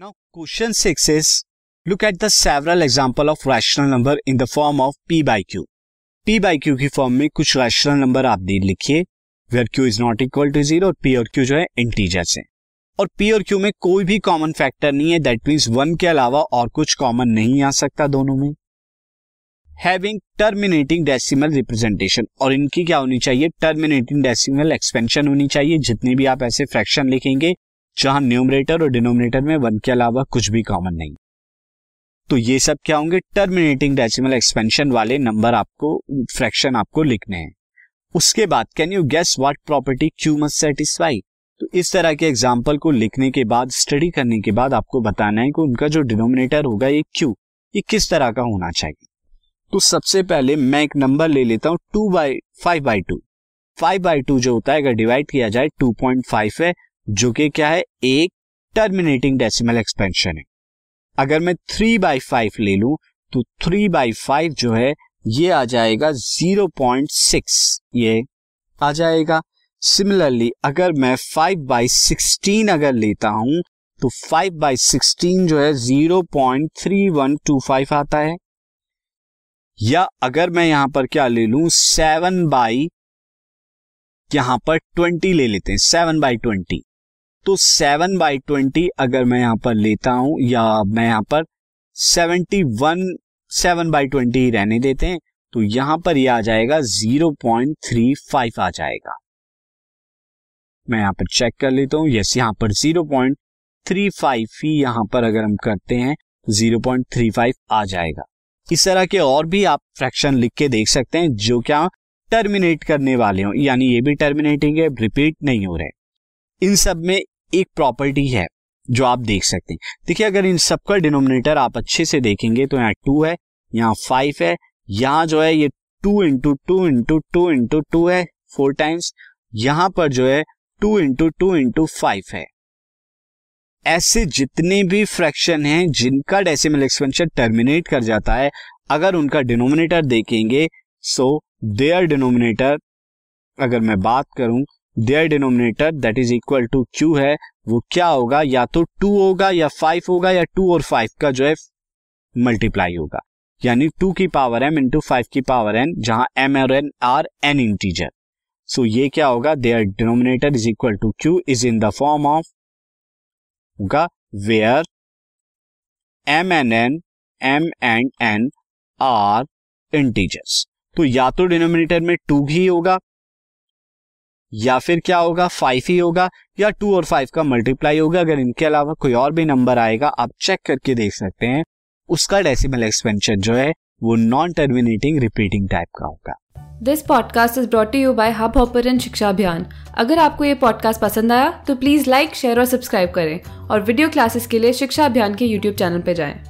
Now, question 6 is look at the several example of rational number in the form of p by q. p by q की form में कुछ rational number आप दे लिखिए where q is not equal to zero और p और q जो है इंटीजर्स हैं और p और q में कोई भी कॉमन फैक्टर नहीं है दैट मीन्स वन के अलावा और कुछ कॉमन नहीं आ सकता दोनों में। हैविंग टर्मिनेटिंग डेसिमल रिप्रेजेंटेशन और इनकी क्या होनी चाहिए? टर्मिनेटिंग डेसिमल एक्सपेंशन होनी चाहिए जितने भी आप ऐसे फ्रैक्शन लिखेंगे जहाँ न्यूमरेटर और डिनोमिनेटर में वन के अलावा कुछ भी कॉमन नहीं। तो ये सब क्या होंगे? टर्मिनेटिंग डेसिमल एक्सपेंशन वाले नंबर आपको फ्रैक्शन आपको लिखने हैं। उसके बाद can you guess what property q must satisfy तो इस तरह के एग्ज़ाम्पल को लिखने के बाद स्टडी करने के बाद आपको बताना है कि उनका जो डिनोमिनेटर होगा, ये क्यू ये किस तरह का होना चाहिए। तो सबसे पहले मैं एक नंबर ले लेता हूँ two by five by two five by two जो होता है, अगर डिवाइड किया जाए टू पॉइंट फाइव है जो कि क्या है, एक टर्मिनेटिंग डेसिमल एक्सपेंशन है। अगर मैं थ्री बाई फाइव ले लू तो थ्री बाई फाइव जो है, ये आ जाएगा ज़ीरो पॉइंट सिक्स ये आ जाएगा। सिमिलरली अगर मैं फाइव बाई सिक्सटीन अगर लेता हूँ तो फाइव बाई सिक्सटीन जो है zero point three one two five आता है। या अगर मैं यहाँ पर क्या ले लू सेवन बाई यहाँ पर ट्वेंटी ले लेते हैं सेवन बाई ट्वेंटी तो सेवन बाई ट्वेंटी अगर मैं यहाँ पर लेता हूँ या मैं यहाँ पर seventy one seven by twenty रहने देते हैं तो यहाँ पर यह आ जाएगा ज़ीरो पॉइंट थ्री फाइव आ जाएगा। मैं यहाँ पर चेक कर लेता हूँ यस यहाँ पर ज़ीरो पॉइंट थ्री फाइव ही यहाँ पर अगर हम करते हैं ज़ीरो पॉइंट थ्री फाइव आ जाएगा। इस तरह के और भी आप फ्रैक्शन लिख के देख सकते हैं, जो क्या टर्मिनेट करने वाले हो, यानी ये भी टर्मिनेटिंग है रिपीट नहीं हो रहे। इन सब में एक प्रॉपर्टी है, जो आप देख सकते हैं। देखिए, अगर इन सबका डिनोमिनेटर आप अच्छे से देखेंगे तो यहाँ टू है, यहाँ फाइव है, यहाँ जो है ये two into two into two into two है फोर टाइम्स यहाँ पर जो है two into two into five है। ऐसे जितने भी फ्रैक्शन हैं, जिनका डेसिमल एक्सपेंशन टर्मिनेट कर जाता है, अगर उनका डिनोमिनेटर देखेंगे सो देयर डिनोमिनेटर अगर मैं बात करूँ their denominator that is equal to q है, वो क्या होगा? या तो टू होगा, या फाइव होगा, या टू और फाइव का जो है मल्टीप्लाई होगा। यानी टू की पावर एम इंटू फाइव की पावर एन जहाँ एम और n are n integer so ये क्या होगा? Their denominator is equal to q is in the form of होगा where m n n m and n are integers तो या तो डिनोमिनेटर में टू ही होगा या फिर क्या होगा? फाइव ही होगा या टू और फाइव का मल्टीप्लाई होगा। अगर इनके अलावा कोई और भी नंबर आएगा, आप चेक करके देख सकते हैं। उसका डेसिमल एक्सपेंशन जो है, वो नॉन टर्मिनेटिंग रिपीटिंग टाइप का होगा। This podcast is brought you by Hubhopper शिक्षा अभियान अगर आपको ये पॉडकास्ट पसंद आया तो प्लीज़ लाइक शेयर और सब्सक्राइब करें। और वीडियो क्लासेस के लिए शिक्षा अभियान के यूट्यूब चैनल पर जाएँ।